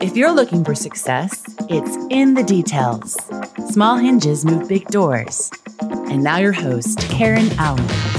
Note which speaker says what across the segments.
Speaker 1: If you're looking for success, it's in the details. Small hinges move big doors. And now, your host, Karen Allen.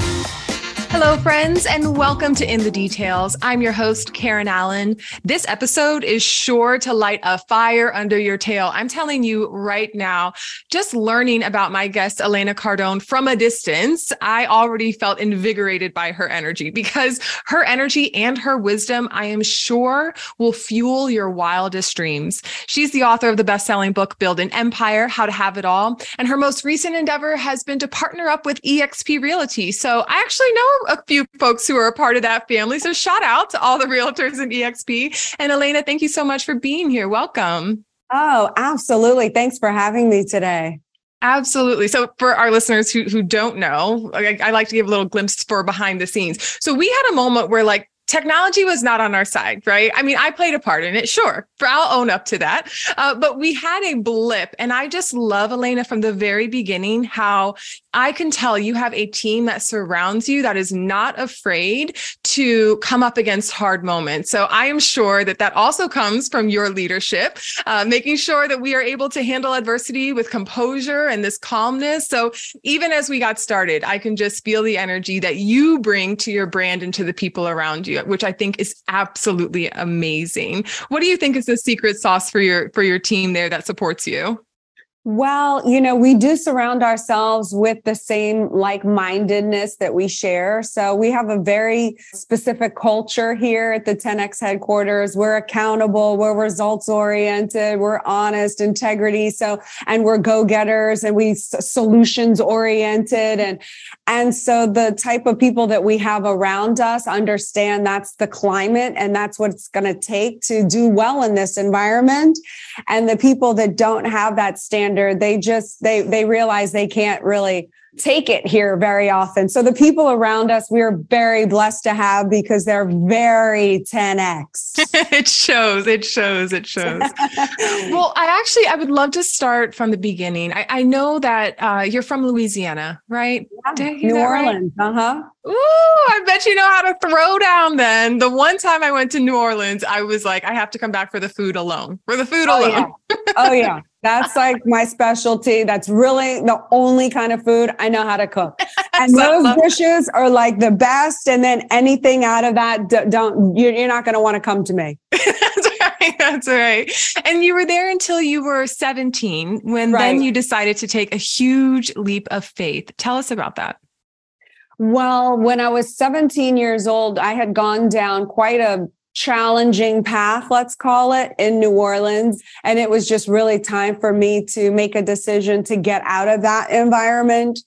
Speaker 2: Hello, friends, and welcome to In the Details. I'm your host, Karen Allen. This episode is sure to light a fire under your tail. I'm telling you right now, just learning about my guest, Elena Cardone, from a distance, I already felt invigorated by her energy because her energy and her wisdom, I am sure, will fuel your wildest dreams. She's the author of the best selling book, Build an Empire How to Have It All. And her most recent endeavor has been to partner up with eXp Realty. So I actually know a few folks who are a part of that family. So shout out to all the realtors in EXP. And Elena, thank you so much for being here. Welcome.
Speaker 3: Oh, absolutely. Thanks for having me today.
Speaker 2: Absolutely. So, for our listeners who who don't know, I, I, like to give a little glimpse for behind the scenes. So, we had a moment where like technology was not on our side, right? I mean, I played a part in it, sure. I'll own up to that. Uh, but we had a blip. And I just love, Elena, from the very beginning, how I can tell you have a team that surrounds you that is not afraid to come up against hard moments. So I am sure that that also comes from your leadership, uh, making sure that we are able to handle adversity with composure and this calmness. So even as we got started, I can just feel the energy that you bring to your brand and to the people around you which I think is absolutely amazing. What do you think is the secret sauce for your for your team there that supports you?
Speaker 3: Well, you know, we do surround ourselves with the same like mindedness that we share. So we have a very specific culture here at the 10X headquarters. We're accountable, we're results oriented, we're honest, integrity. So, and we're go getters and we solutions oriented. And, and so the type of people that we have around us understand that's the climate and that's what it's going to take to do well in this environment. And the people that don't have that standard, they just, they, they realize they can't really take it here very often. So the people around us, we are very blessed to have because they're very 10x.
Speaker 2: it shows, it shows, it shows. well, I actually, I would love to start from the beginning. I, I know that uh, you're from Louisiana, right?
Speaker 3: Yeah, New Orleans. Right? Uh-huh.
Speaker 2: Ooh, I bet you know how to throw down then. The one time I went to New Orleans, I was like, I have to come back for the food alone. For the food
Speaker 3: oh,
Speaker 2: alone.
Speaker 3: Yeah. Oh yeah. That's like my specialty. That's really the only kind of food I know how to cook. And those dishes are like the best. And then anything out of that, don't, you're not going to want to come to me.
Speaker 2: That's right. That's right. And you were there until you were 17, when right. then you decided to take a huge leap of faith. Tell us about that.
Speaker 3: Well, when I was 17 years old, I had gone down quite a challenging path, let's call it, in New Orleans. And it was just really time for me to make a decision to get out of that environment.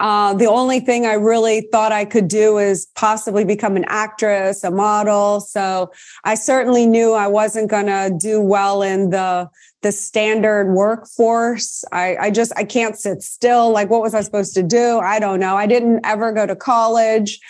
Speaker 3: Uh, the only thing I really thought I could do is possibly become an actress, a model. So I certainly knew I wasn't going to do well in the the standard workforce. I, I just I can't sit still. Like, what was I supposed to do? I don't know. I didn't ever go to college.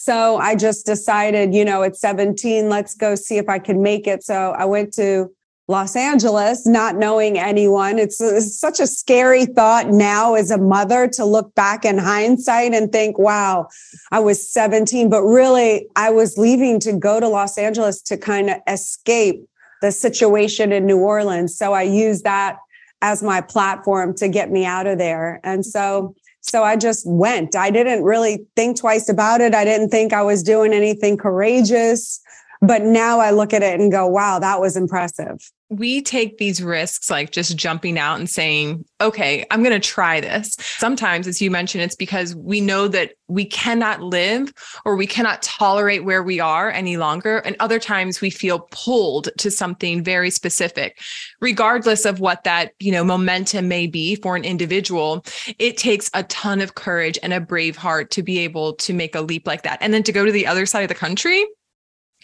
Speaker 3: So I just decided, you know, at 17, let's go see if I can make it. So I went to Los Angeles, not knowing anyone. It's, it's, such a scary thought now as a mother to look back in hindsight and think, wow, I was 17. But really, I was leaving to go to Los Angeles to kind of escape the situation in New Orleans. So I used that as my platform to get me out of there. And so so I just went. I didn't really think twice about it. I didn't think I was doing anything courageous. But now I look at it and go, wow, that was impressive
Speaker 2: we take these risks like just jumping out and saying okay i'm going to try this. Sometimes as you mentioned it's because we know that we cannot live or we cannot tolerate where we are any longer and other times we feel pulled to something very specific. Regardless of what that you know momentum may be for an individual it takes a ton of courage and a brave heart to be able to make a leap like that. And then to go to the other side of the country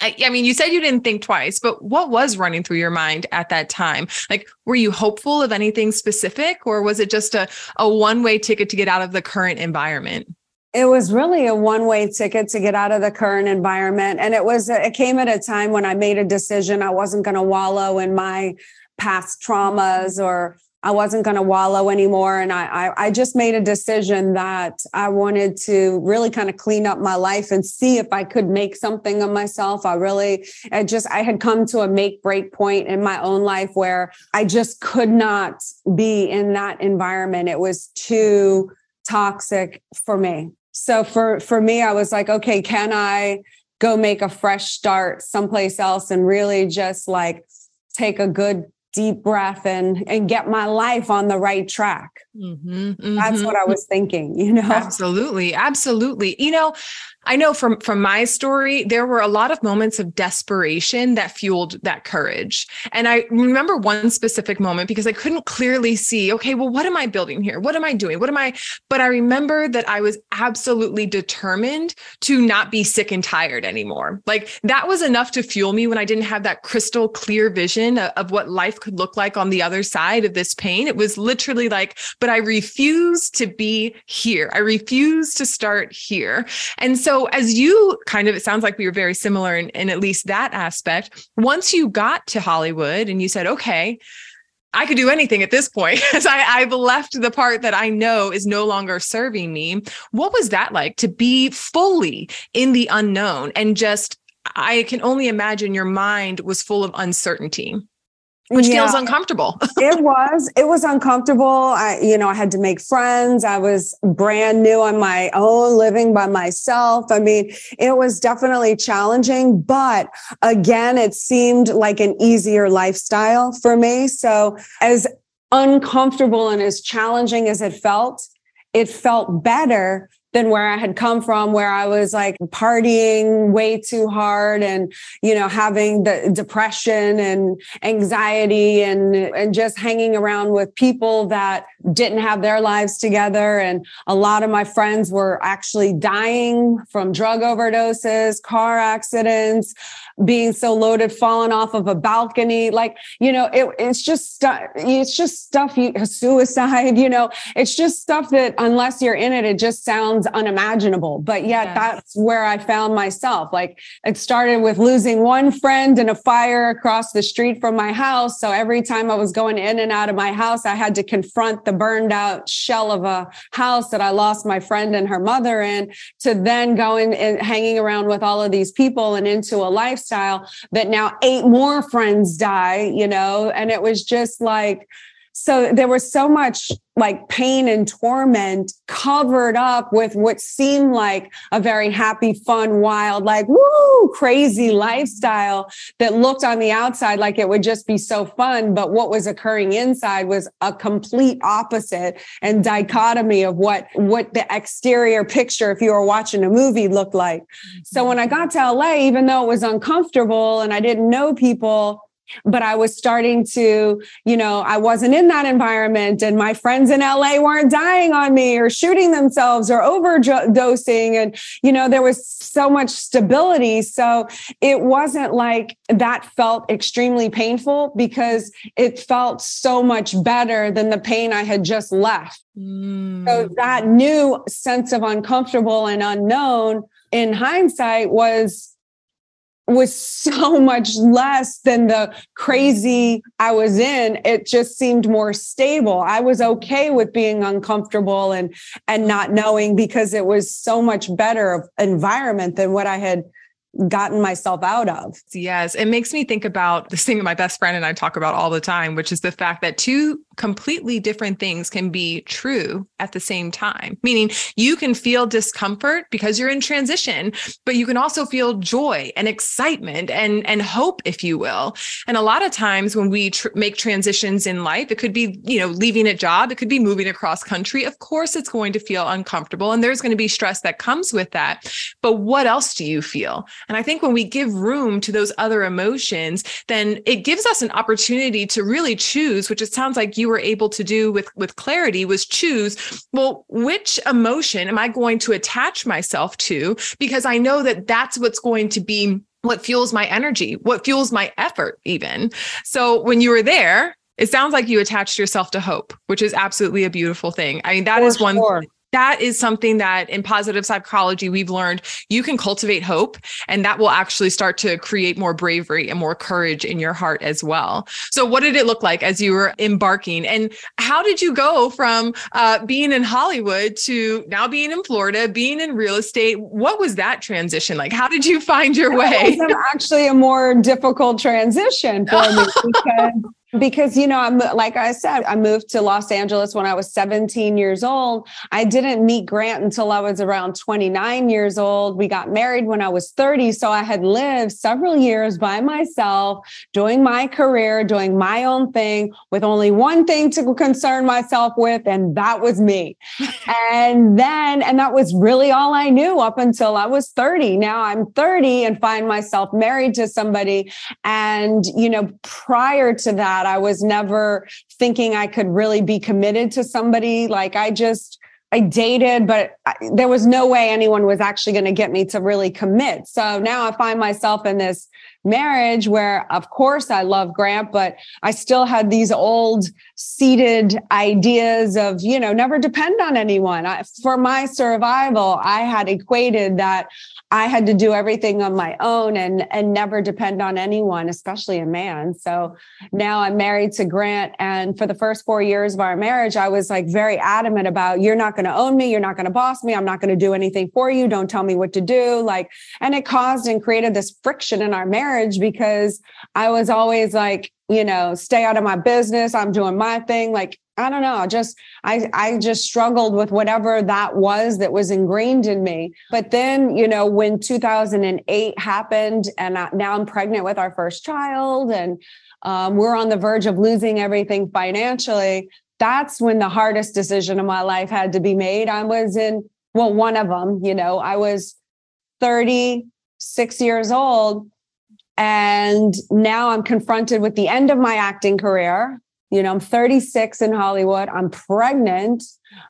Speaker 2: I, mean, you said you didn't think twice, but what was running through your mind at that time? Like, were you hopeful of anything specific, or was it just a, a one way ticket to get out of the current environment?
Speaker 3: It was really a one way ticket to get out of the current environment. And it was, it came at a time when I made a decision I wasn't going to wallow in my past traumas or I wasn't going to wallow anymore. And I, I, I just made a decision that I wanted to really kind of clean up my life and see if I could make something of myself. I really, I just, I had come to a make break point in my own life where I just could not be in that environment. It was too toxic for me. So for, for me, I was like, okay, can I go make a fresh start someplace else and really just like take a good deep breath and and get my life on the right track mm-hmm, mm-hmm. that's what i was thinking you know
Speaker 2: absolutely absolutely you know I know from from my story, there were a lot of moments of desperation that fueled that courage. And I remember one specific moment because I couldn't clearly see, okay, well, what am I building here? What am I doing? What am I? But I remember that I was absolutely determined to not be sick and tired anymore. Like that was enough to fuel me when I didn't have that crystal clear vision of, of what life could look like on the other side of this pain. It was literally like, but I refuse to be here. I refuse to start here. And so as you kind of, it sounds like we were very similar in, in at least that aspect. Once you got to Hollywood and you said, okay, I could do anything at this point because I've left the part that I know is no longer serving me. What was that like to be fully in the unknown and just, I can only imagine your mind was full of uncertainty which yeah. feels uncomfortable.
Speaker 3: it was, it was uncomfortable. I, you know, I had to make friends. I was brand new on my own, living by myself. I mean, it was definitely challenging, but again, it seemed like an easier lifestyle for me. So as uncomfortable and as challenging as it felt, it felt better than where I had come from, where I was like partying way too hard and, you know, having the depression and anxiety and, and just hanging around with people that didn't have their lives together. And a lot of my friends were actually dying from drug overdoses, car accidents, being so loaded, falling off of a balcony. Like, you know, it, it's just stuff, it's just stuff you suicide, you know, it's just stuff that unless you're in it, it just sounds unimaginable. But yet yes. that's where I found myself. Like it started with losing one friend in a fire across the street from my house. So every time I was going in and out of my house, I had to confront the burned out shell of a house that I lost my friend and her mother in to then going and hanging around with all of these people and into a life lifestyle that now eight more friends die, you know, and it was just like, so there was so much like pain and torment covered up with what seemed like a very happy, fun, wild, like woo, crazy lifestyle that looked on the outside like it would just be so fun. But what was occurring inside was a complete opposite and dichotomy of what, what the exterior picture, if you were watching a movie, looked like. So mm-hmm. when I got to LA, even though it was uncomfortable and I didn't know people, but I was starting to, you know, I wasn't in that environment and my friends in LA weren't dying on me or shooting themselves or overdosing. And, you know, there was so much stability. So it wasn't like that felt extremely painful because it felt so much better than the pain I had just left. Mm. So that new sense of uncomfortable and unknown in hindsight was was so much less than the crazy I was in. It just seemed more stable. I was okay with being uncomfortable and and not knowing because it was so much better environment than what I had gotten myself out of.
Speaker 2: Yes. It makes me think about this thing that my best friend and I talk about all the time, which is the fact that two completely different things can be true at the same time. Meaning you can feel discomfort because you're in transition, but you can also feel joy and excitement and, and hope, if you will. And a lot of times when we tr- make transitions in life, it could be, you know, leaving a job, it could be moving across country. Of course, it's going to feel uncomfortable and there's going to be stress that comes with that. But what else do you feel? And I think when we give room to those other emotions, then it gives us an opportunity to really choose, which it sounds like you were able to do with, with clarity was choose, well, which emotion am I going to attach myself to? Because I know that that's what's going to be what fuels my energy, what fuels my effort, even. So when you were there, it sounds like you attached yourself to hope, which is absolutely a beautiful thing. I mean, that For is one. Sure that is something that in positive psychology we've learned you can cultivate hope and that will actually start to create more bravery and more courage in your heart as well. So what did it look like as you were embarking? And how did you go from uh, being in hollywood to now being in florida being in real estate? What was that transition like? How did you find your way?
Speaker 3: actually a more difficult transition for me because because you know i'm like i said i moved to los angeles when i was 17 years old. I didn't meet grant until i was around 29 years old. We got married when i was 30 so i had lived several years by myself doing my career doing my own thing with only one thing to concern myself with and that was me. And then and that was really all i knew up until i was 30 now i'm 30 and find myself married to somebody and you know prior to that that. I was never thinking I could really be committed to somebody. Like I just, I dated, but I, there was no way anyone was actually going to get me to really commit. So now I find myself in this marriage where, of course, I love Grant, but I still had these old seated ideas of, you know, never depend on anyone. I, for my survival, I had equated that I had to do everything on my own and and never depend on anyone, especially a man. So now I'm married to Grant and for the first 4 years of our marriage I was like very adamant about you're not going to own me, you're not going to boss me, I'm not going to do anything for you, don't tell me what to do like and it caused and created this friction in our marriage because I was always like you know, stay out of my business. I'm doing my thing. Like, I don't know. Just, I, I just struggled with whatever that was that was ingrained in me. But then, you know, when 2008 happened and I, now I'm pregnant with our first child and um, we're on the verge of losing everything financially, that's when the hardest decision of my life had to be made. I was in, well, one of them, you know, I was 36 years old and now I'm confronted with the end of my acting career. You know, I'm 36 in Hollywood. I'm pregnant.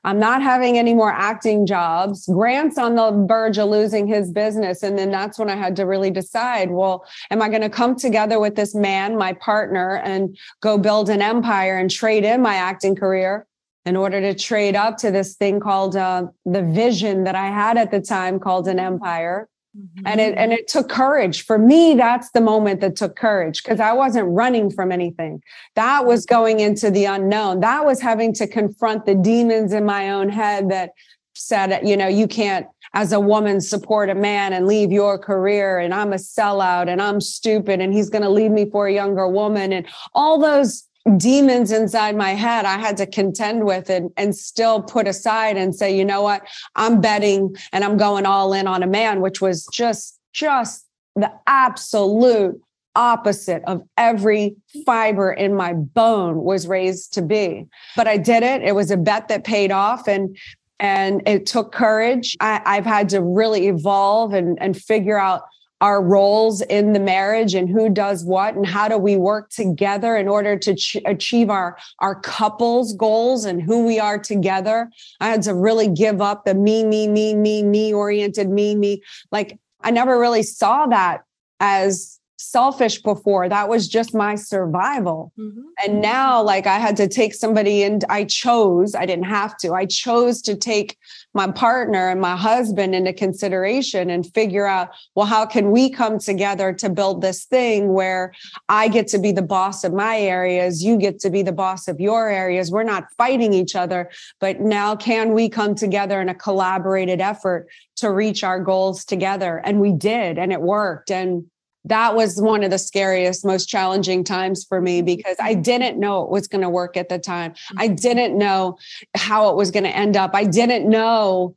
Speaker 3: I'm not having any more acting jobs. Grant's on the verge of losing his business. And then that's when I had to really decide well, am I going to come together with this man, my partner, and go build an empire and trade in my acting career? in order to trade up to this thing called uh, the vision that I had at the time called an empire. Mm-hmm. And it and it took courage. For me, that's the moment that took courage because I wasn't running from anything. That was going into the unknown. That was having to confront the demons in my own head that said, you know, you can't as a woman support a man and leave your career and I'm a sellout and I'm stupid and he's going to leave me for a younger woman and all those demons inside my head I had to contend with and, and still put aside and say, you know what, I'm betting and I'm going all in on a man, which was just, just the absolute opposite of every fiber in my bone was raised to be. But I did it. It was a bet that paid off. And and it took courage. I, I've had to really evolve and, and figure out our roles in the marriage and who does what and how do we work together in order to ch- achieve our our couples goals and who we are together i had to really give up the me me me me me oriented me me like i never really saw that as selfish before. That was just my survival. Mm-hmm. And now, like, I had to take somebody and I chose, I didn't have to, I chose to take my partner and my husband into consideration and figure out, well, how can we come together to build this thing where I get to be the boss of my areas, you get to be the boss of your areas. We're not fighting each other, but now can we come together in a collaborated effort to reach our goals together? And we did, and it worked. And that was one of the scariest, most challenging times for me because I didn't know it was going to work at the time. I mm-hmm. didn't know how it was going to end up. I didn't know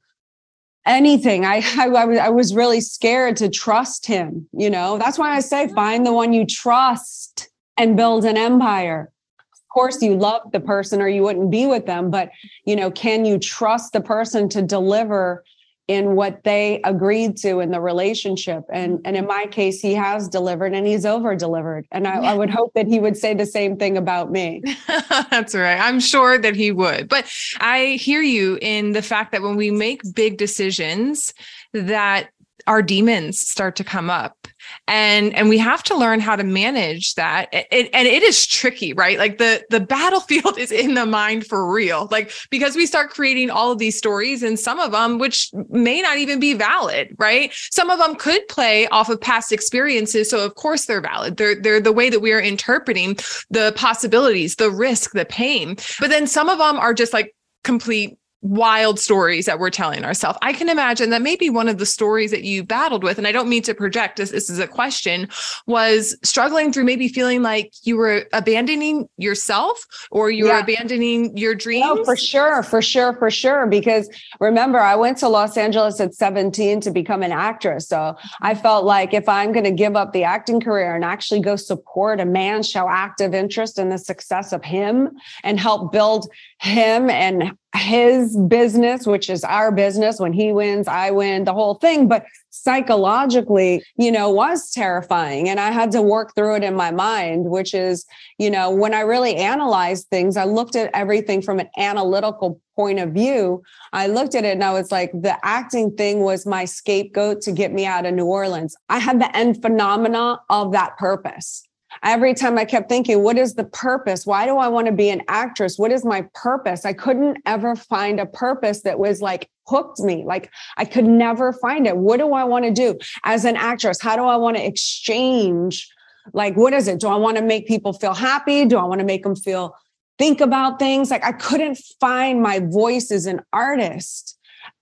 Speaker 3: anything. I, I, I was really scared to trust him. You know, that's why I say mm-hmm. find the one you trust and build an empire. Of course, you love the person or you wouldn't be with them, but you know, can you trust the person to deliver in what they agreed to in the relationship. And, mm-hmm. and in my case, he has delivered and he's over delivered. And I, I, would hope that he would say the same thing about me.
Speaker 2: That's right. I'm sure that he would. But I hear you in the fact that when we make big decisions, that our demons start to come up and and we have to learn how to manage that. And it is tricky right? Like the the battlefield is in the mind for real. Like because we start creating all of these stories and some of them which may not even be valid right? Some of them could play off of past experiences so of course they're valid. They're they're the way that we are interpreting the possibilities the risk the pain. But then some of them are just like complete wild stories that we're telling ourselves. I can imagine that maybe one of the stories that you battled with, and I don't mean to project this, this is a question, was struggling through maybe feeling like you were abandoning yourself or you yeah. were abandoning your dreams.
Speaker 3: Oh, for sure, for sure, for sure. Because remember, I went to Los Angeles at 17 to become an actress. So I mm-hmm. felt like if I'm going to give up the acting career and actually go support a man, show active interest in the success of him and help build him and his business, which is our business. When he wins, I win, the whole thing. But psychologically, you know, was terrifying. And I had to work through it in my mind, which is, you know, when I really analyzed things, I looked at everything from an analytical point of view. I looked at it and I was like, the acting thing was my scapegoat to get me out of New Orleans. I had the end phenomena of that purpose every time I kept thinking, what is the purpose? Why do I want to be an actress? What is my purpose? I couldn't ever find a purpose that was like hooked me. Like I could never find it. What do I want to do as an actress? How do I want to exchange? Like, what is it? Do I want to make people feel happy? Do I want to make them feel think about things? Like I couldn't find my voice as an artist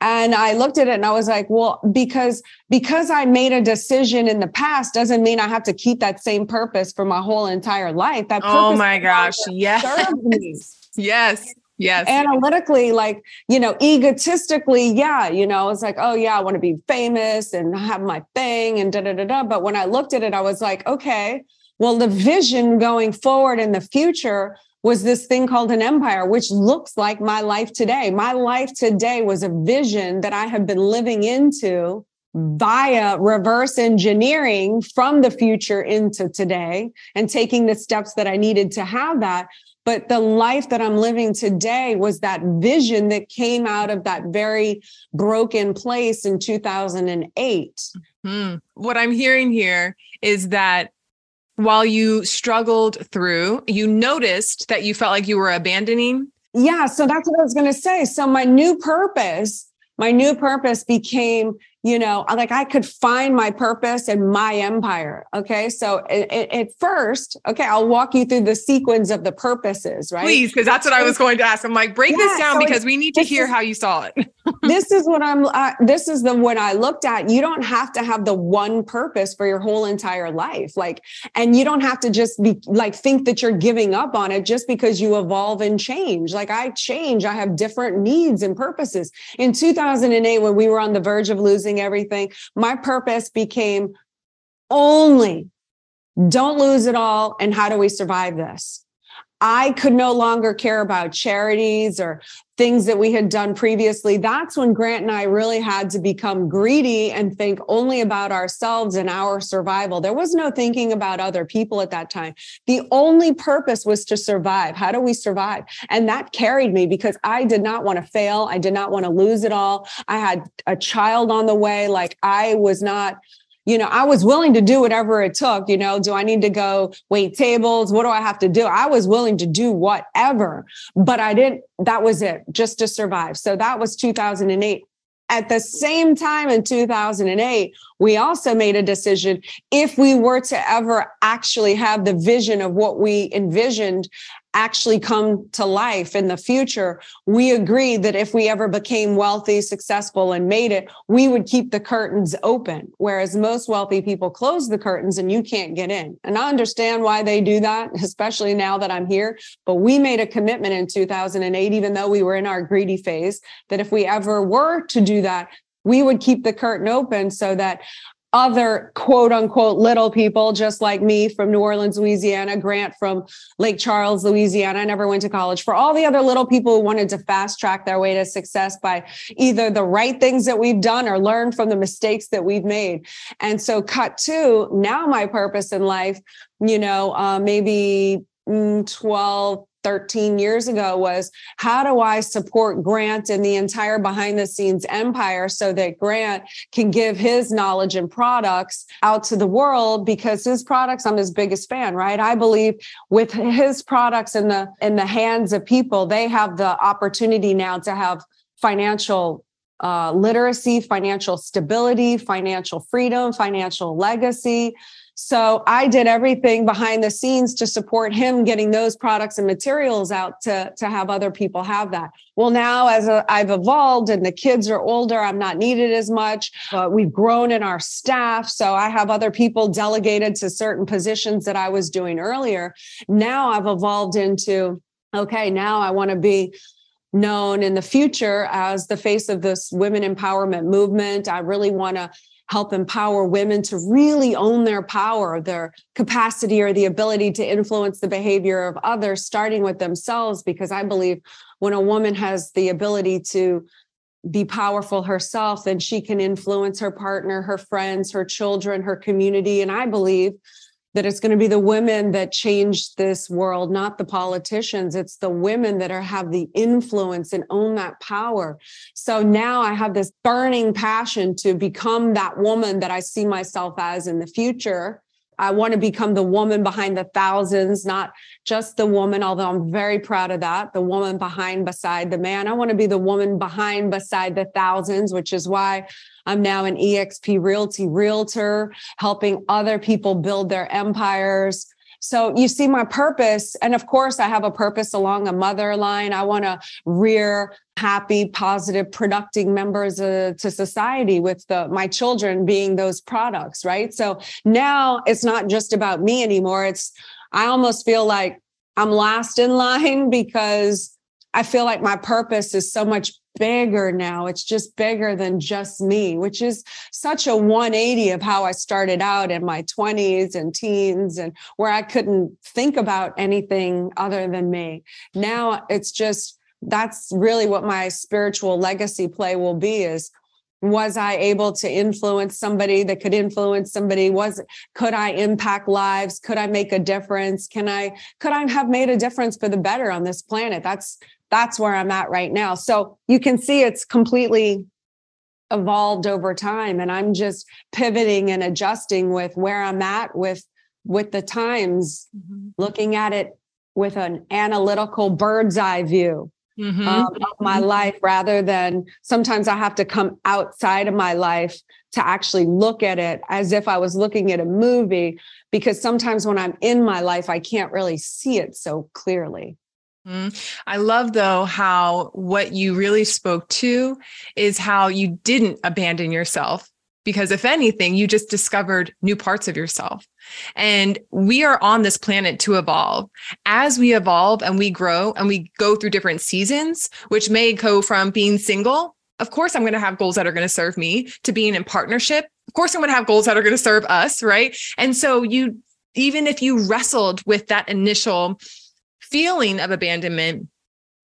Speaker 3: and i looked at it and i was like well because because i made a decision in the past doesn't mean i have to keep that same purpose for my whole entire life. That
Speaker 2: oh my gosh. yes. yes. Yes.
Speaker 3: Analytically like you know egotistically yeah you know it's like oh yeah i want to be famous and have my thing and da da da da. But when i looked at it i was like okay well the vision going forward in the future was this thing called an empire, which looks like my life today. My life today was a vision that I have been living into via reverse engineering from the future into today and taking the steps that I needed to have that. But the life that I'm living today was that vision that came out of that very broken place in 2008.
Speaker 2: Hmm. What I'm hearing here is that while you struggled through, you noticed that you felt like you were abandoning?
Speaker 3: Yeah. So that's what I was going to say. So my new purpose, my new purpose became you know like i could find my purpose and my empire okay? So at first okay i'll walk you through the sequence of the purposes right?
Speaker 2: Please because that's what i was going to ask. I'm like break yeah, this down so because we need to hear is, how you saw it.
Speaker 3: This is what i'm uh, this is the when i looked at. You don't have to have the one purpose for your whole entire life like and you don't have to just be like think that you're giving up on it just because you evolve and change. Like i change. I have different needs and purposes. In 2008 when we were on the verge of losing everything. My purpose became only don't lose it all. And how do we survive this? I could no longer care about charities or things that we had done previously. That's when Grant and I really had to become greedy and think only about ourselves and our survival. There was no thinking about other people at that time. The only purpose was to survive. How do we survive? And that carried me because I did not want to fail. I did not want to lose it all. I had a child on the way. Like I was not you know, I was willing to do whatever it took. You know, do I need to go wait tables? What do I have to do? I was willing to do whatever, but I didn't, that was it just to survive. So that was 2008. At the same time in 2008, we also made a decision if we were to ever actually have the vision of what we envisioned actually come to life in the future, we agreed that if we ever became wealthy, successful, and made it, we would keep the curtains open. Whereas most wealthy people close the curtains and you can't get in. And I understand why they do that, especially now that I'm here. But we made a commitment in 2008, even though we were in our greedy phase, that if we ever were to do that, we would keep the curtain open so that other quote unquote little people just like me from New Orleans, Louisiana, Grant from Lake Charles, Louisiana. I never went to college. For all the other little people who wanted to fast track their way to success by either the right things that we've done or learn from the mistakes that we've made. And so, cut to now, my purpose in life, you know, uh, maybe mm, 12, 13 years ago was how do I support Grant and the entire behind the scenes empire so that Grant can give his knowledge and products out to the world because his products I'm his biggest fan, right? I believe with his products in the in the hands of people, they have the opportunity now to have financial uh, literacy, financial stability, financial freedom, financial legacy. So I did everything behind the scenes to support him getting those products and materials out to, to have other people have that. Well, now as I've evolved and the kids are older, I'm not needed as much. But we've grown in our staff. So I have other people delegated to certain positions that I was doing earlier. Now I've evolved into, okay, now I want to be known in the future as the face of this women empowerment movement. I really want to help empower women to really own their power, their capacity or the ability to influence the behavior of others, starting with themselves. Because I believe when a woman has the ability to be powerful herself, then she can influence her partner, her friends, her children, her community. And I believe that it's going to be the women that change this world, not the politicians. It's the women that are have the influence and own that power. So now I have this burning passion to become that woman that I see myself as in the future. I want to become the woman behind the thousands, not just the woman, although I'm very proud of that, the woman behind beside the man. I want to be the woman behind beside the thousands, which is why I'm now an EXP Realty realtor, helping other people build their empires. So you see my purpose. And of course, I have a purpose along a mother line. I want to rear happy, positive, productive members uh, to society with the, my children being those products, right? So now it's not just about me anymore. It's, I almost feel like I'm last in line because I feel like my purpose is so much bigger now. It's just bigger than just me, which is such a 180 of how I started out in my 20s and teens and where I couldn't think about anything other than me. Now it's just that's really what my spiritual legacy play will be is was i able to influence somebody that could influence somebody? Was could i impact lives? Could i make a difference? Can i could i have made a difference for the better on this planet? That's that's where I'm at right now. So you can see it's completely evolved over time and I'm just pivoting and adjusting with where I'm at with with the times mm-hmm. looking at it with an analytical bird's eye view mm-hmm. um, of my life rather than sometimes I have to come outside of my life to actually look at it as if I was looking at a movie because sometimes when I'm in my life I can't really see it so clearly.
Speaker 2: Mm-hmm. I love though how what you really spoke to is how you didn't abandon yourself because if anything you just discovered new parts of yourself. And we are on this planet to evolve. As we evolve and we grow and we go through different seasons, which may go from being single, of course I'm going to have goals that are going to serve me, to being in partnership, of course I'm going to have goals that are going to serve us, right? And so you even if you wrestled with that initial feeling of abandonment,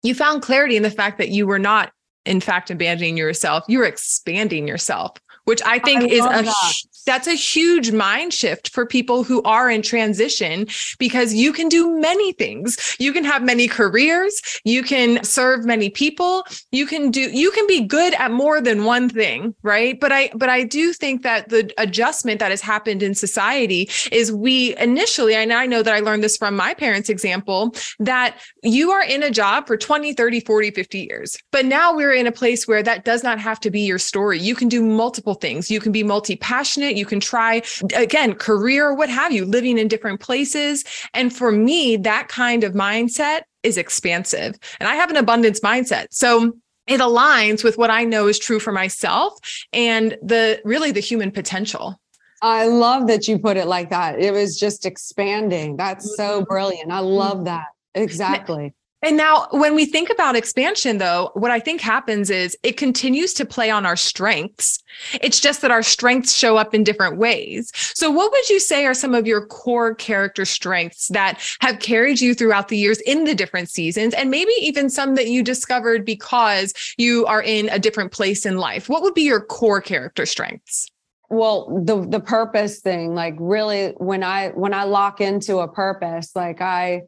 Speaker 2: you found clarity in the fact that you were not, in fact, abandoning yourself. You were expanding yourself, which I think I is a that that's a huge mind shift for people who are in transition because you can do many things. You can have many careers, you can serve many people, you can do you can be good at more than one thing, right? But I but I do think that the adjustment that has happened in society is we initially and I know that I learned this from my parents example that you are in a job for 20, 30, 40, 50 years. But now we're in a place where that does not have to be your story. You can do multiple things. You can be multi-passionate. You can try, again, career, what have you, living in different places. And for me, that kind of mindset is expansive. And I have an abundance mindset. So it aligns with what I know is true for myself and the really the human potential.
Speaker 3: I love that you put it like that. It was just expanding. That's so mm-hmm. brilliant. I love mm-hmm. that. Exactly.
Speaker 2: And now, when we think about expansion, though, what I think happens is it continues to play on our strengths. It's just that our strengths show up in different ways. So, what would you say are some of your core character strengths that have carried you throughout the years in the different seasons, and maybe even some that you discovered because you are in a different place in life? What would be your core character strengths?
Speaker 3: well the the purpose thing like really when i when i lock into a purpose like i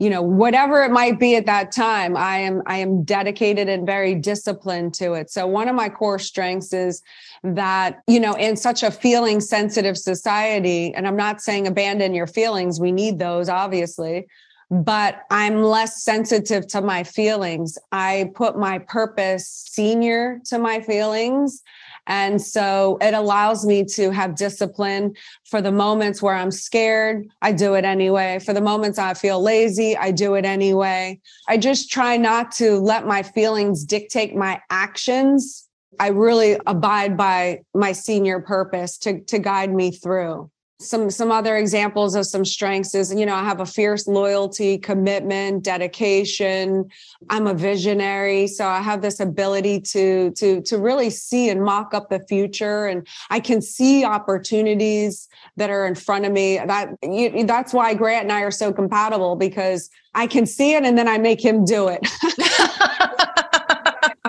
Speaker 3: you know whatever it might be at that time i am i am dedicated and very disciplined to it. So one of my core strengths is that you know in such a feeling sensitive society and i'm not saying abandon your feelings we need those obviously but i'm less sensitive to my feelings. I put my purpose senior to my feelings and so it allows me to have discipline for the moments where I'm scared. I do it anyway. For the moments I feel lazy, I do it anyway. I just try not to let my feelings dictate my actions. I really abide by my senior purpose to, to guide me through some some other examples of some strengths is you know i have a fierce loyalty commitment dedication. I'm a visionary so i have this ability to to to really see and mock up the future and i can see opportunities that are in front of me. That you, that's why grant and i are so compatible because i can see it and then i make him do it.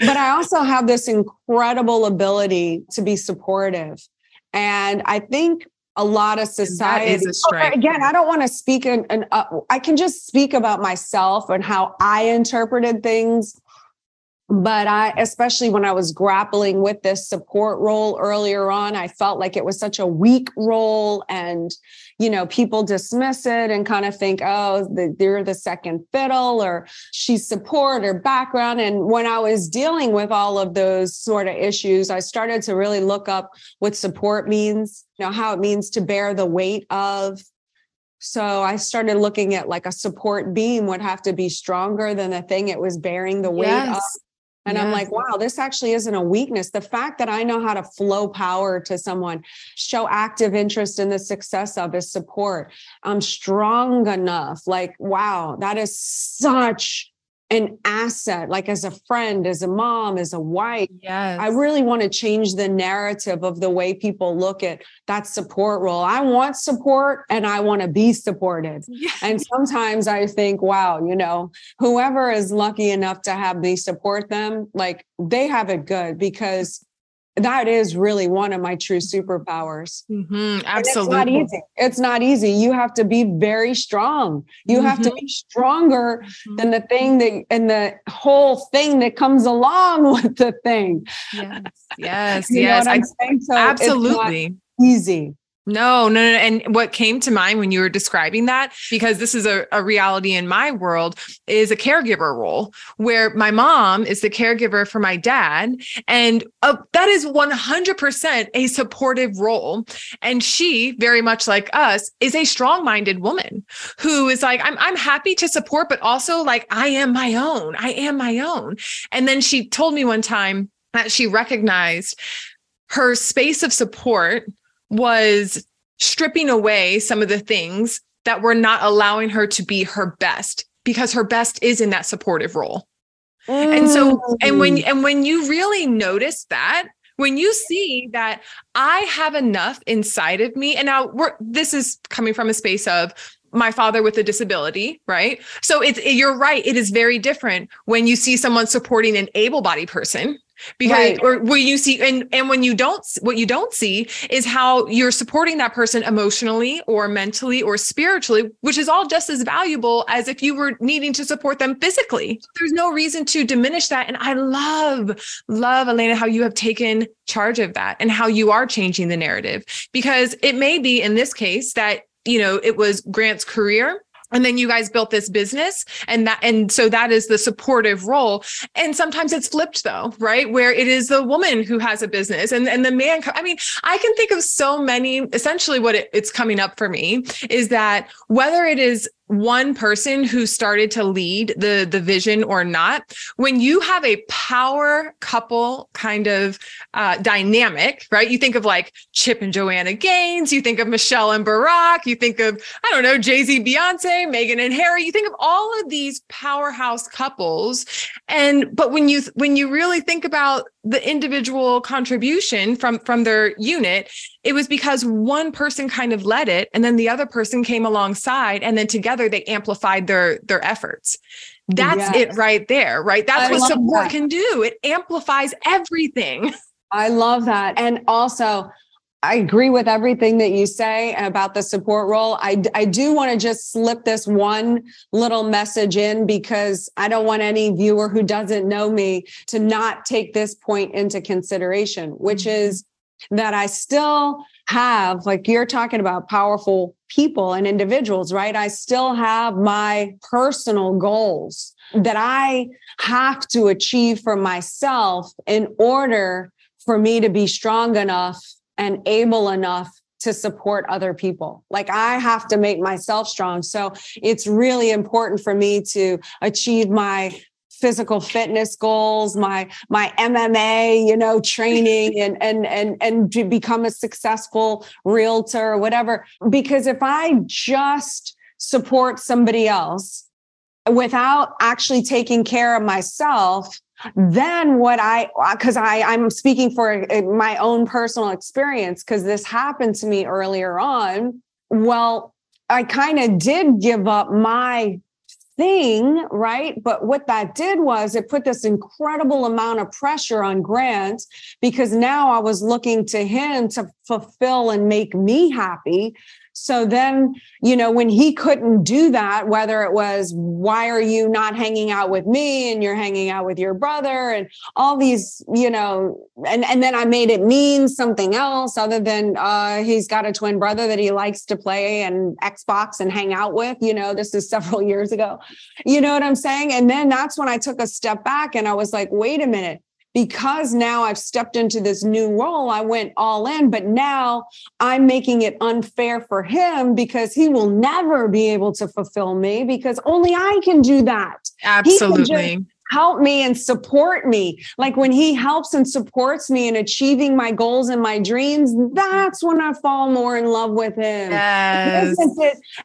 Speaker 3: But i also have this incredible ability to be supportive. And I think a lot of society. again, I don't want to speak and uh, I can just speak about myself and how I interpreted things but I, especially when I was grappling with this support role earlier on, I felt like it was such a weak role. And, you know, people dismiss it and kind of think, oh, the, they're the second fiddle or she's support or background. And when I was dealing with all of those sort of issues, I started to really look up what support means, you know, how it means to bear the weight of so I started looking at like a support beam would have to be stronger than the thing it was bearing the weight yes. of. And yes. I'm like, wow, this actually isn't a weakness. The fact that I know how to flow power to someone, show active interest in the success of his support. I'm strong enough. Like, wow, that is such an asset, like as a friend, as a mom, as a wife.
Speaker 2: Yes.
Speaker 3: I really want to change the narrative of the way people look at that support role. I want support and I want to be supported. Yes. And sometimes I think, wow, you know, whoever is lucky enough to have me support them, like they have it good because that is really one of my true superpowers.
Speaker 2: Mm-hmm, absolutely.
Speaker 3: it's not easy. It's not easy. You have to be very strong. You mm-hmm. have to be stronger mm-hmm. than the thing that and the whole thing that comes along with the thing.
Speaker 2: Yes. Yes. yes. I, so absolutely.
Speaker 3: easy.
Speaker 2: No, no, no. And what came to mind when you were describing that, because this is a, a, reality in my world, is a caregiver role where my mom is the caregiver for my dad. And uh, that is 100% a supportive role. And she, very much like us, is a strong minded woman who is like, I'm, I'm happy to support, but also like, I am my own. I am my own. And then she told me one time that she recognized her space of support was stripping away some of the things that were not allowing her to be her best because her best is in that supportive role. Mm. And so and when mm. and when you really notice that when you see that I have enough inside of me and now we're this is coming from a space of my father with a disability, right? So it's you're right. It is very different when you see someone supporting an able-bodied person because right. or when you see and and when you don't what you don't see is how you're supporting that person emotionally or mentally or spiritually which is all just as valuable as if you were needing to support them physically there's no reason to diminish that and i love love elena how you have taken charge of that and how you are changing the narrative because it may be in this case that you know it was grant's career and then you guys built this business and that and so that is the supportive role. And sometimes it's flipped though right? Where it is the woman who has a business and and the man i mean i can think of so many essentially what it, it's coming up for me is that whether it is one person who started to lead the the vision or not when you have a power couple kind of uh, dynamic right? You think of like chip and joanna gaines you think of michelle and barack you think of i don't know jay-z beyonce meghan and harry you think of all of these powerhouse couples and but when you when you really think about the individual contribution from from their unit it was because one person kind of led it and then the other person came alongside and then together they amplified their their efforts. That's yes. it right there right? That's I what support that. can do. It amplifies everything.
Speaker 3: I love that. And also I agree with everything that you say about the support role. I, I do want to just slip this one little message in because I don't want any viewer who doesn't know me to not take this point into consideration, which mm-hmm. is that I still have, like you're talking about powerful people and individuals, right? I still have my personal goals that I have to achieve for myself in order for me to be strong enough and able enough to support other people. Like I have to make myself strong. So it's really important for me to achieve my physical fitness goals, my my MMA, you know, training and and and and to become a successful realtor or whatever. Because if I just support somebody else without actually taking care of myself, then what i because i i'm speaking for uh, my own personal experience because this happened to me earlier on. Well i kind of did give up my thing right? But what that did was it put this incredible amount of pressure on grant because now i was looking to him to fulfill and make me happy so then, you know, when he couldn't do that, whether it was, why are you not hanging out with me and you're hanging out with your brother and all these, you know, and, and then I made it mean something else other than uh, he's got a twin brother that he likes to play and Xbox and hang out with, you know, this is several years ago. You know what I'm saying? And then that's when I took a step back and I was like, wait a minute because now I've stepped into this new role, I went all in, but now I'm making it unfair for him because he will never be able to fulfill me because only I can do that.
Speaker 2: Absolutely
Speaker 3: help me and support me. Like when he helps and supports me in achieving my goals and my dreams, that's when I fall more in love with him.
Speaker 2: Yes.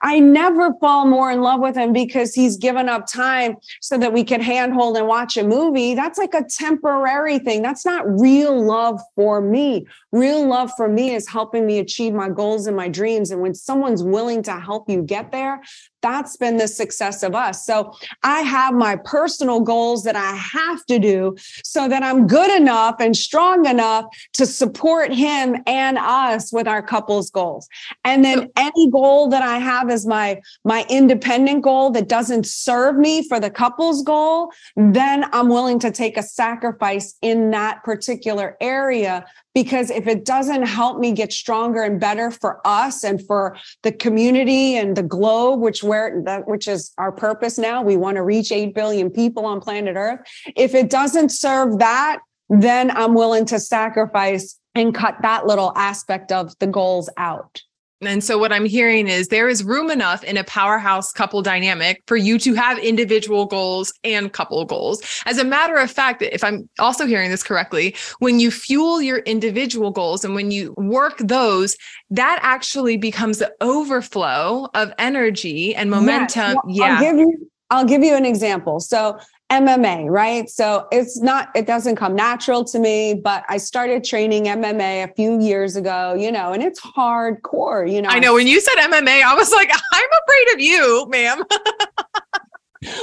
Speaker 3: I never fall more in love with him because he's given up time so that we can handhold and watch a movie. That's like a temporary thing. That's not real love for me. Real love for me is helping me achieve my goals and my dreams. And when someone's willing to help you get there, that's been the success of us. So I have my personal goals that I have to do so that I'm good enough and strong enough to support him and us with our couple's goals. And then any goal that I have is my my independent goal that doesn't serve me for the couple's goal, then I'm willing to take a sacrifice in that particular area because if it doesn't help me get stronger and better for us and for the community and the globe which where which is our purpose now we want to reach 8 billion people on planet earth. If it doesn't serve that then i'm willing to sacrifice and cut that little aspect of the goals out
Speaker 2: and so, what I'm hearing is there is room enough in a powerhouse couple dynamic for you to have individual goals and couple goals. As a matter of fact, if I'm also hearing this correctly, when you fuel your individual goals and when you work those, that actually becomes the overflow of energy and momentum.
Speaker 3: Yes. Well, yeah. I'll give you I'll give you an example. So MMA, right? So it's not, it doesn't come natural to me, but I started training MMA a few years ago, you know, and it's hardcore, you know.
Speaker 2: I know when you said MMA, I was like, I'm afraid of you, ma'am.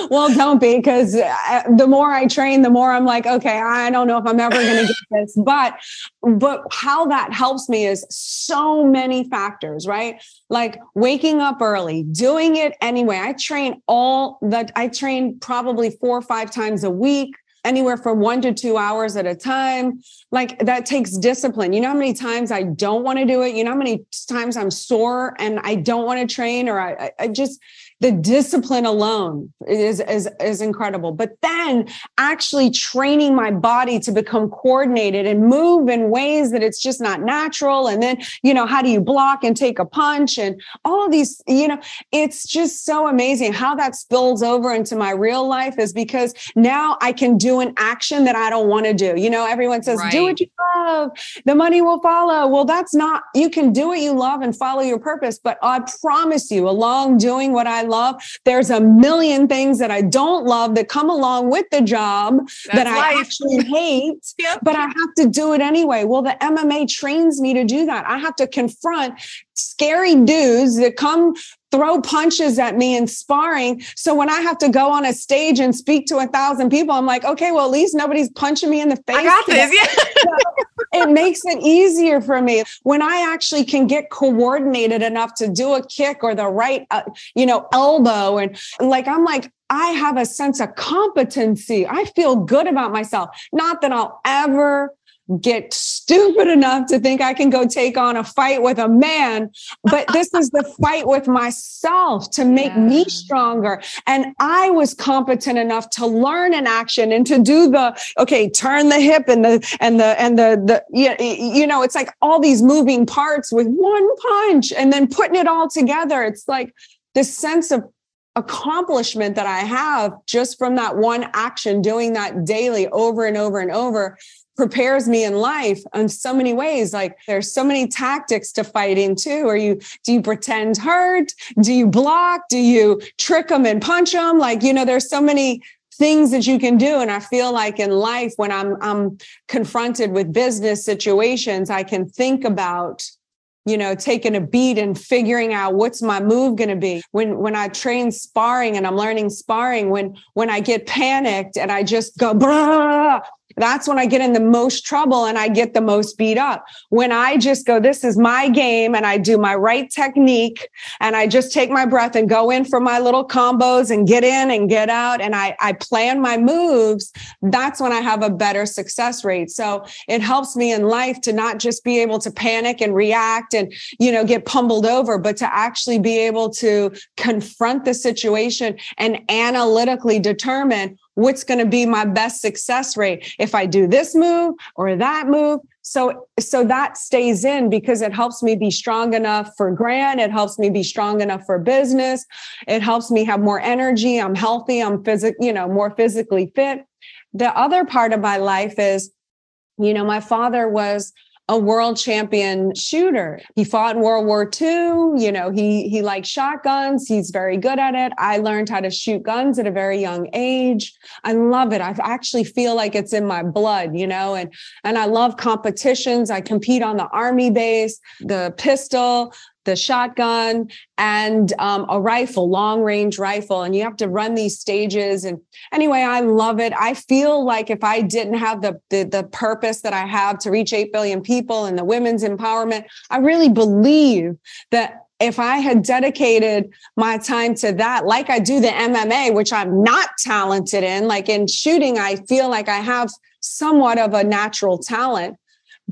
Speaker 3: well, don't be because uh, the more I train, the more I'm like, okay, I don't know if I'm ever going to get this. But, but how that helps me is so many factors, right? Like waking up early, doing it anyway. I train all that. I train probably four or five times a week anywhere from one to two hours at a time. Like that takes discipline. You know how many times I don't want to do it? You know how many times I'm sore and I don't want to train or I, I just, the discipline alone is, is, is incredible. But then actually training my body to become coordinated and move in ways that it's just not natural. And then, you know, how do you block and take a punch and all these, you know, it's just so amazing how that spills over into my real life is because now I can do an action that I don't want to do. You know, everyone says, right. do what you love, the money will follow. Well, that's not, you can do what you love and follow your purpose. But I promise you, along doing what I love. There's a million things that I don't love that come along with the job That's that I life. actually hate, yep. but I have to do it anyway. Well, the MMA trains me to do that. I have to confront scary dudes that come throw punches at me in sparring. So when I have to go on a stage and speak to a thousand people, I'm like, okay, well, at least nobody's punching me in the face. I
Speaker 2: got this. Yeah.
Speaker 3: it makes it easier for me when I actually can get coordinated enough to do a kick or the right, uh, you know, elbow. And like, I'm like, I have a sense of competency. I feel good about myself. Not that I'll ever get stupid enough to think I can go take on a fight with a man, but this is the fight with myself to make yeah. me stronger. And I was competent enough to learn an action and to do the okay, turn the hip and the and the and the the you, you know, it's like all these moving parts with one punch and then putting it all together. It's like this sense of accomplishment that I have just from that one action, doing that daily over and over and over prepares me in life in so many ways. Like there's so many tactics to fighting too. Are you do you pretend hurt do you block? Do you trick them and punch them like you know there's so many things that you can do. And i feel like in life when i'm i'm confronted with business situations i can think about you know taking a beat and figuring out what's my move going to be. When when i train sparring and i'm learning sparring when when i get panicked and i just go Brah! That's when I get in the most trouble and I get the most beat up. When I just go, this is my game and I do my right technique and I just take my breath and go in for my little combos and get in and get out and I, I plan my moves, that's when I have a better success rate. So it helps me in life to not just be able to panic and react and, you know, get pummeled over, but to actually be able to confront the situation and analytically determine what's going to be my best success rate if I do this move or that move. So, so that stays in because it helps me be strong enough for grant. It helps me be strong enough for business. It helps me have more energy. I'm healthy. I'm physic, you know, more physically fit. The other part of my life is, you know, my father was a world champion shooter. He fought in World War II. You know, he he likes shotguns. He's very good at it. I learned how to shoot guns at a very young age. I love it. I actually feel like it's in my blood, you know, and and I love competitions. I compete on the army base, the pistol, the shotgun and um, a rifle, long range rifle. And you have to run these stages. And anyway, I love it. I feel like if I didn't have the, the, the purpose that I have to reach 8 billion people and the women's empowerment, I really believe that if I had dedicated my time to that, like I do the MMA, which I'm not talented in, like in shooting, I feel like I have somewhat of a natural talent.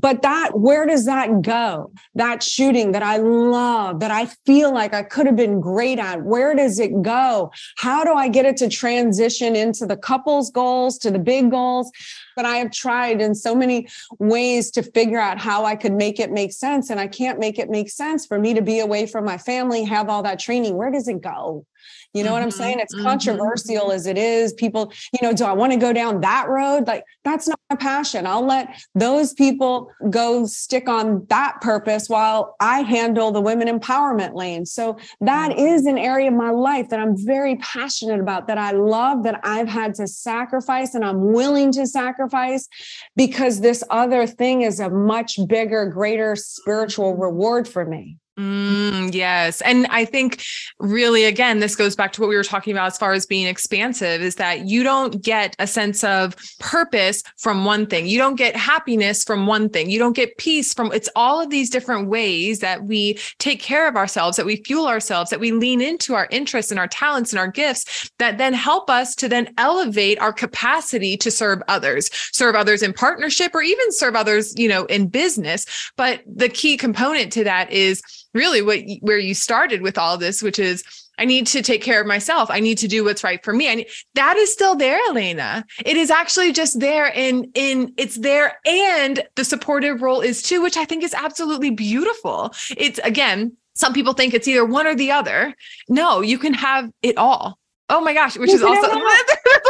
Speaker 3: But that, where does that go? That shooting that I love, that I feel like I could have been great at, where does it go? How do I get it to transition into the couple's goals, to the big goals? But I have tried in so many ways to figure out how I could make it make sense. And I can't make it make sense for me to be away from my family, have all that training. Where does it go? You know mm-hmm, what I'm mm-hmm, saying? It's mm-hmm. controversial as it is. People, you know, do I want to go down that road? Like, that's not my passion. I'll let those people go stick on that purpose while I handle the women empowerment lane. So that mm-hmm. is an area of my life that I'm very passionate about, that I love, that I've had to sacrifice and I'm willing to sacrifice because this other thing is a much bigger, greater spiritual reward for me.
Speaker 2: Mm, yes. And I think really, again, this goes back to what we were talking about as far as being expansive is that you don't get a sense of purpose from one thing. You don't get happiness from one thing. You don't get peace from it's all of these different ways that we take care of ourselves, that we fuel ourselves, that we lean into our interests and our talents and our gifts that then help us to then elevate our capacity to serve others, serve others in partnership or even serve others, you know, in business. But the key component to that is really what where you started with all this, which is I need to take care of myself. I need to do what's right for me. I need, that is still there, Elena. It is actually just there in in it's there and the supportive role is too, which I think is absolutely beautiful. It's again, some people think it's either one or the other. No, you can have it all. Oh my gosh, which is also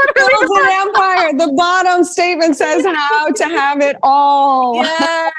Speaker 3: the empire. The bottom statement says how to have it all.
Speaker 2: Yeah.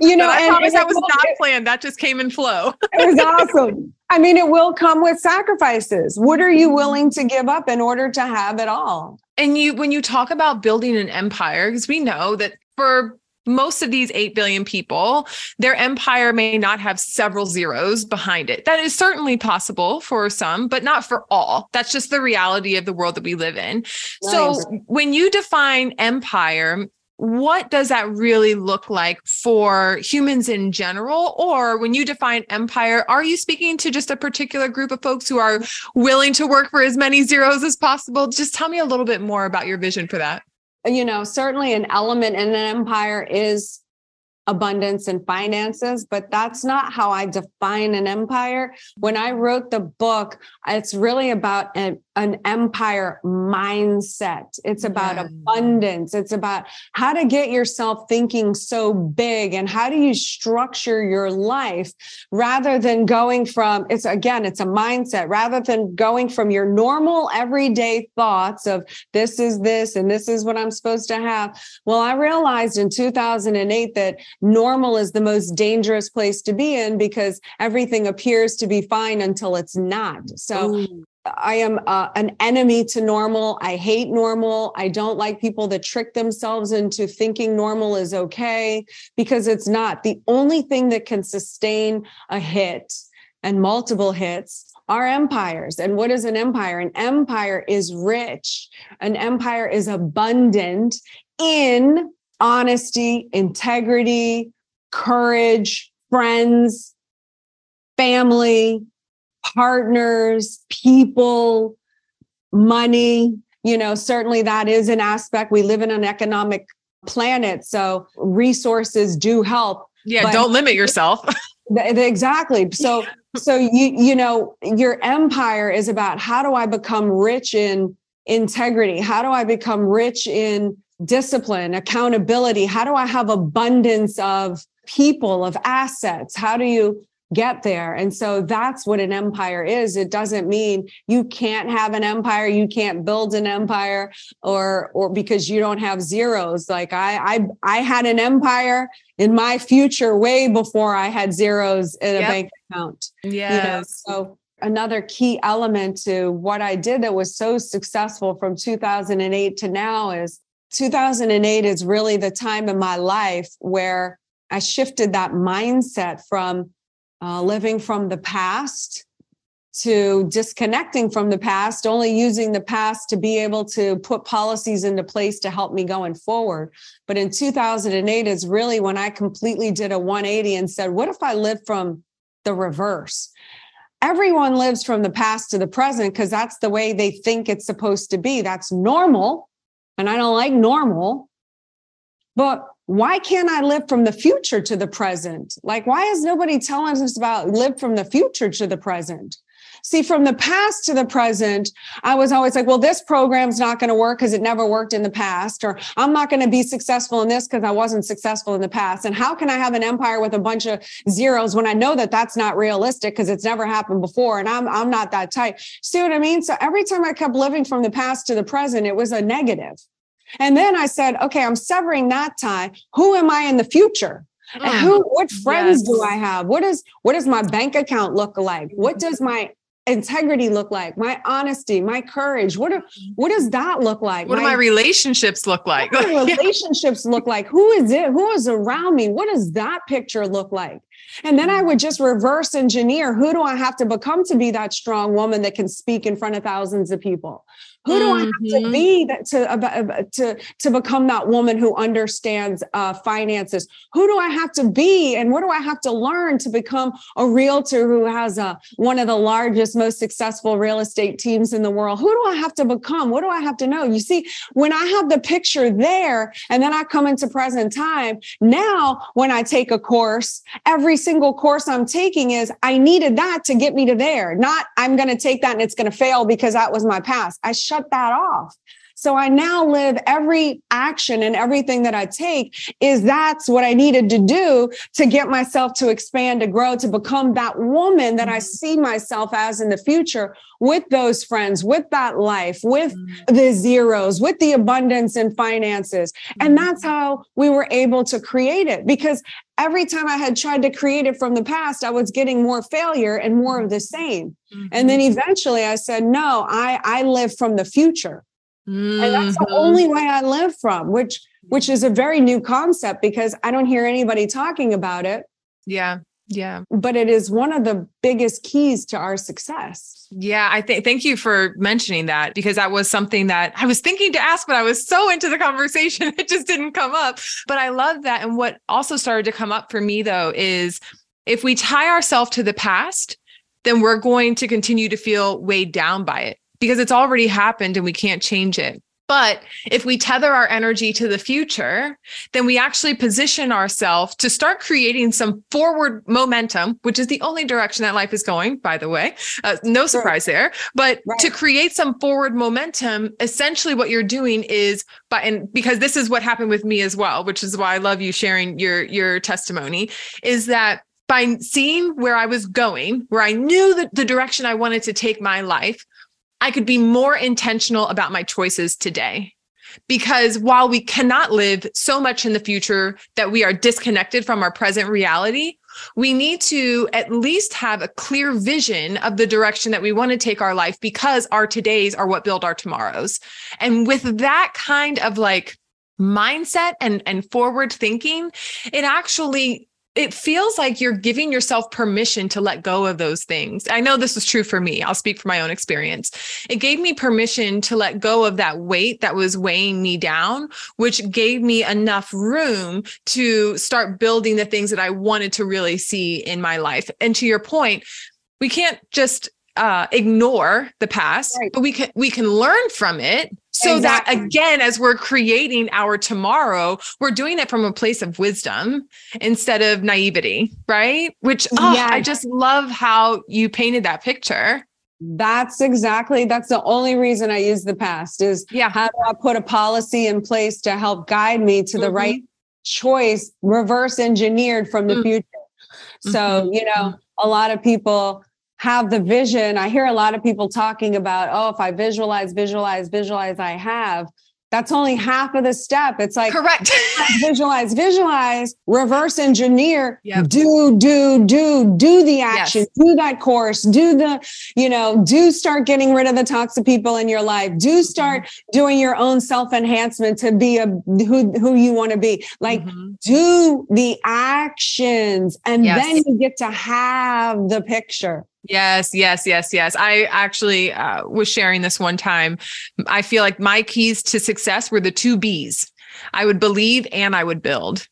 Speaker 2: you know, but I and, promise and that was not planned. That just came in flow.
Speaker 3: it was awesome. I mean, it will come with sacrifices. What are you willing to give up in order to have it all?
Speaker 2: And you, when you talk about building an empire, because we know that for most of these 8 billion people, their empire may not have several zeros behind it. That is certainly possible for some, but not for all. That's just the reality of the world that we live in. Nice. So when you define empire, what does that really look like for humans in general? Or when you define empire, are you speaking to just a particular group of folks who are willing to work for as many zeros as possible? Just tell me a little bit more about your vision for that.
Speaker 3: You know, certainly an element in an empire is abundance and finances, but that's not how I define an empire. When I wrote the book, it's really about an, an empire mindset. It's about yeah. abundance. It's about how to get yourself thinking so big and how do you structure your life rather than going from it's again, it's a mindset rather than going from your normal everyday thoughts of this is this and this is what I'm supposed to have. Well, I realized in 2008 that normal is the most dangerous place to be in because everything appears to be fine until it's not. So Ooh. I am uh, an enemy to normal. I hate normal. I don't like people that trick themselves into thinking normal is okay because it's not. The only thing that can sustain a hit and multiple hits are empires. And what is an empire? An empire is rich, an empire is abundant in honesty, integrity, courage, friends, family, partners, people, money. You know, certainly that is an aspect. We live in an economic planet, so resources do help.
Speaker 2: Yeah, don't limit yourself.
Speaker 3: exactly. So, so you you know, your empire is about how do I become rich in integrity? How do I become rich in discipline, accountability? How do I have abundance of people, of assets? How do you get there? And so that's what an empire is. It doesn't mean you can't have an empire, you can't build an empire or or because you don't have zeros. Like I I I had an empire in my future way before I had zeros in a yep. bank account.
Speaker 2: Yeah.
Speaker 3: You know, so another key element to what I did that was so successful from 2008 to now is 2008 is really the time in my life where I shifted that mindset from uh, living from the past to disconnecting from the past, only using the past to be able to put policies into place to help me going forward. But in 2008 is really when I completely did a 180 and said, what if I live from the reverse? Everyone lives from the past to the present because that's the way they think it's supposed to be. That's normal. And I don't like normal. But why can't I live from the future to the present? Like, why is nobody telling us about live from the future to the present? See, from the past to the present, I was always like, well, this program's not going to work because it never worked in the past, or I'm not going to be successful in this because I wasn't successful in the past. And how can I have an empire with a bunch of zeros when I know that that's not realistic because it's never happened before and I'm, I'm not that tight? See what I mean? So every time I kept living from the past to the present, it was a negative. And then I said, okay, I'm severing that tie. Who am I in the future? And mm. who, what friends yes. do I have? What is, what does my bank account look like? What does my integrity look like? My honesty, my courage. What, do, what does that look like?
Speaker 2: What my, do my relationships look like?
Speaker 3: What do relationships look like? Who is it? Who is around me? What does that picture look like? And then I mm. would just reverse engineer who do I have to become to be that strong woman that can speak in front of thousands of people? Who do mm-hmm. I have to mm-hmm. be that to, to, to become that woman who understands uh, finances? Who do I have to be? And what do I have to learn to become a realtor who has a, one of the largest, most successful real estate teams in the world? Who do I have to become? What do I have to know? You see, when I have the picture there and then I come into present time, now when I take a course, every single course I'm taking is I needed that to get me to there, not I'm going to take that and it's going to fail because that was my past. I shut shut that off. So I now live every action and everything that I take is that's what I needed to do to get myself to expand, to grow, to become that woman that I mm-hmm. see myself as in the future with those friends, with that life, with mm-hmm. the zeros, with the abundance and finances. And mm-hmm. that's how we were able to create it because every time I had tried to create it from the past, I was getting more failure and more of the same. Mm-hmm. And then eventually I said, no, I, I live from the future. Mm-hmm. And that's the mm-hmm. only way I live from, which which is a very new concept because I don't hear anybody talking about it.
Speaker 2: Yeah. Yeah.
Speaker 3: But it is one of the biggest keys to our success.
Speaker 2: Yeah, I think thank you for mentioning that because that was something that I was thinking to ask, but I was so into the conversation, it just didn't come up. But I love that. And what also started to come up for me though is if we tie ourselves to the past, then we're going to continue to feel weighed down by it because it's already happened and we can't change it. But if we tether our energy to the future, then we actually position ourselves to start creating some forward momentum, which is the only direction that life is going, by the way. Uh, no surprise there. But right. to create some forward momentum, essentially what you're doing is, but and because this is what happened with me as well, which is why I love you sharing your your testimony, is that by seeing where I was going, where I knew that the direction I wanted to take my life, I could be more intentional about my choices today. Because while we cannot live so much in the future that we are disconnected from our present reality, we need to at least have a clear vision of the direction that we want to take our life because our todays are what build our tomorrows. And with that kind of like mindset and, and forward thinking, it actually it feels like you're giving yourself permission to let go of those things. I know this is true for me. I'll speak from my own experience. It gave me permission to let go of that weight that was weighing me down, which gave me enough room to start building the things that I wanted to really see in my life. And to your point, we can't just uh, ignore the past, right. but we can we can learn from it so exactly. that again as we're creating our tomorrow we're doing it from a place of wisdom instead of naivety right which oh, yes. i just love how you painted that picture
Speaker 3: that's exactly that's the only reason i use the past is yeah how do i put a policy in place to help guide me to mm-hmm. the right choice reverse engineered from the mm-hmm. future so mm-hmm. you know a lot of people have the vision. I hear a lot of people talking about, oh, if I visualize, visualize, visualize, I have. That's only half of the step. It's like
Speaker 2: correct.
Speaker 3: visualize, visualize, reverse engineer, yep. do, do, do, do the action, yes. do that course, do the, you know, do start getting rid of the toxic people in your life. Do start mm-hmm. doing your own self enhancement to be a who who you want to be. Like mm-hmm. do the actions, and yes. then you get to have the picture.
Speaker 2: Yes, yes, yes, yes. I actually uh, was sharing this one time. I feel like my keys to success were the two B's. I would believe and I would build.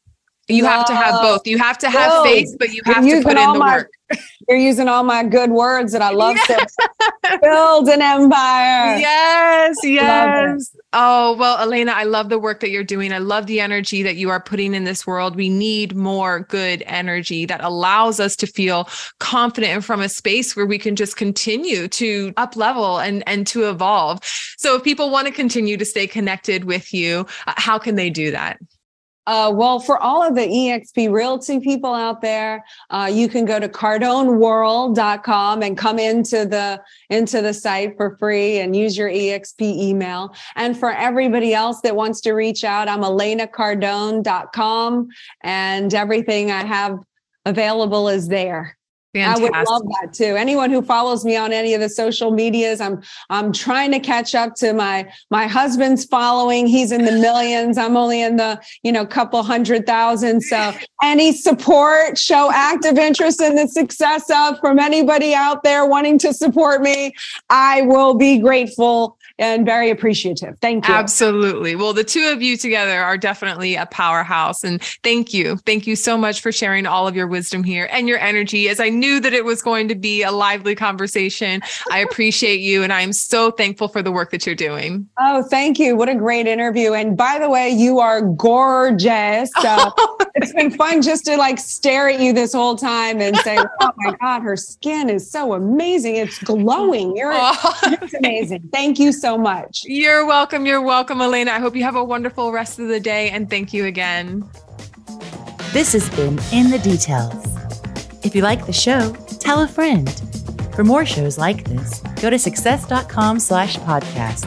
Speaker 2: You have to have both. You have to have build. faith, but you have to put in the
Speaker 3: my,
Speaker 2: work.
Speaker 3: You're using all my good words that I love to build an empire.
Speaker 2: Yes, yes. Oh, well, Elena, I love the work that you're doing. I love the energy that you are putting in this world. We need more good energy that allows us to feel confident and from a space where we can just continue to up level and, and to evolve. So if people want to continue to stay connected with you, uh, how can they do that?
Speaker 3: Uh, well, for all of the EXP Realty people out there, uh, you can go to cardoneworld.com and come into the into the site for free and use your EXP email. And for everybody else that wants to reach out, I'm elenacardone.com and everything I have available is there. Fantastic. I would love that too. Anyone who follows me on any of the social medias, I'm I'm trying to catch up to my my husband's following. He's in the millions. I'm only in the, you know, couple hundred thousand. So any support, show active interest in the success of from anybody out there wanting to support me, I will be grateful and very appreciative. Thank you.
Speaker 2: Absolutely. Well, the two of you together are definitely a powerhouse. And thank you. Thank you so much for sharing all of your wisdom here and your energy. As I knew that it was going to be a lively conversation, I appreciate you. And I am so thankful for the work that you're doing.
Speaker 3: Oh, thank you. What a great interview. And by the way, you are gorgeous. Uh, it's been fun just to like stare at you this whole time and say, oh my God, her skin is so amazing. It's glowing. You're oh, amazing. Thank you so much.
Speaker 2: You're welcome. You're welcome, Elena. I hope you have a wonderful rest of the day and thank you again.
Speaker 1: This has been In the Details. If you like the show, tell a friend. For more shows like this, go to success.com slash podcast.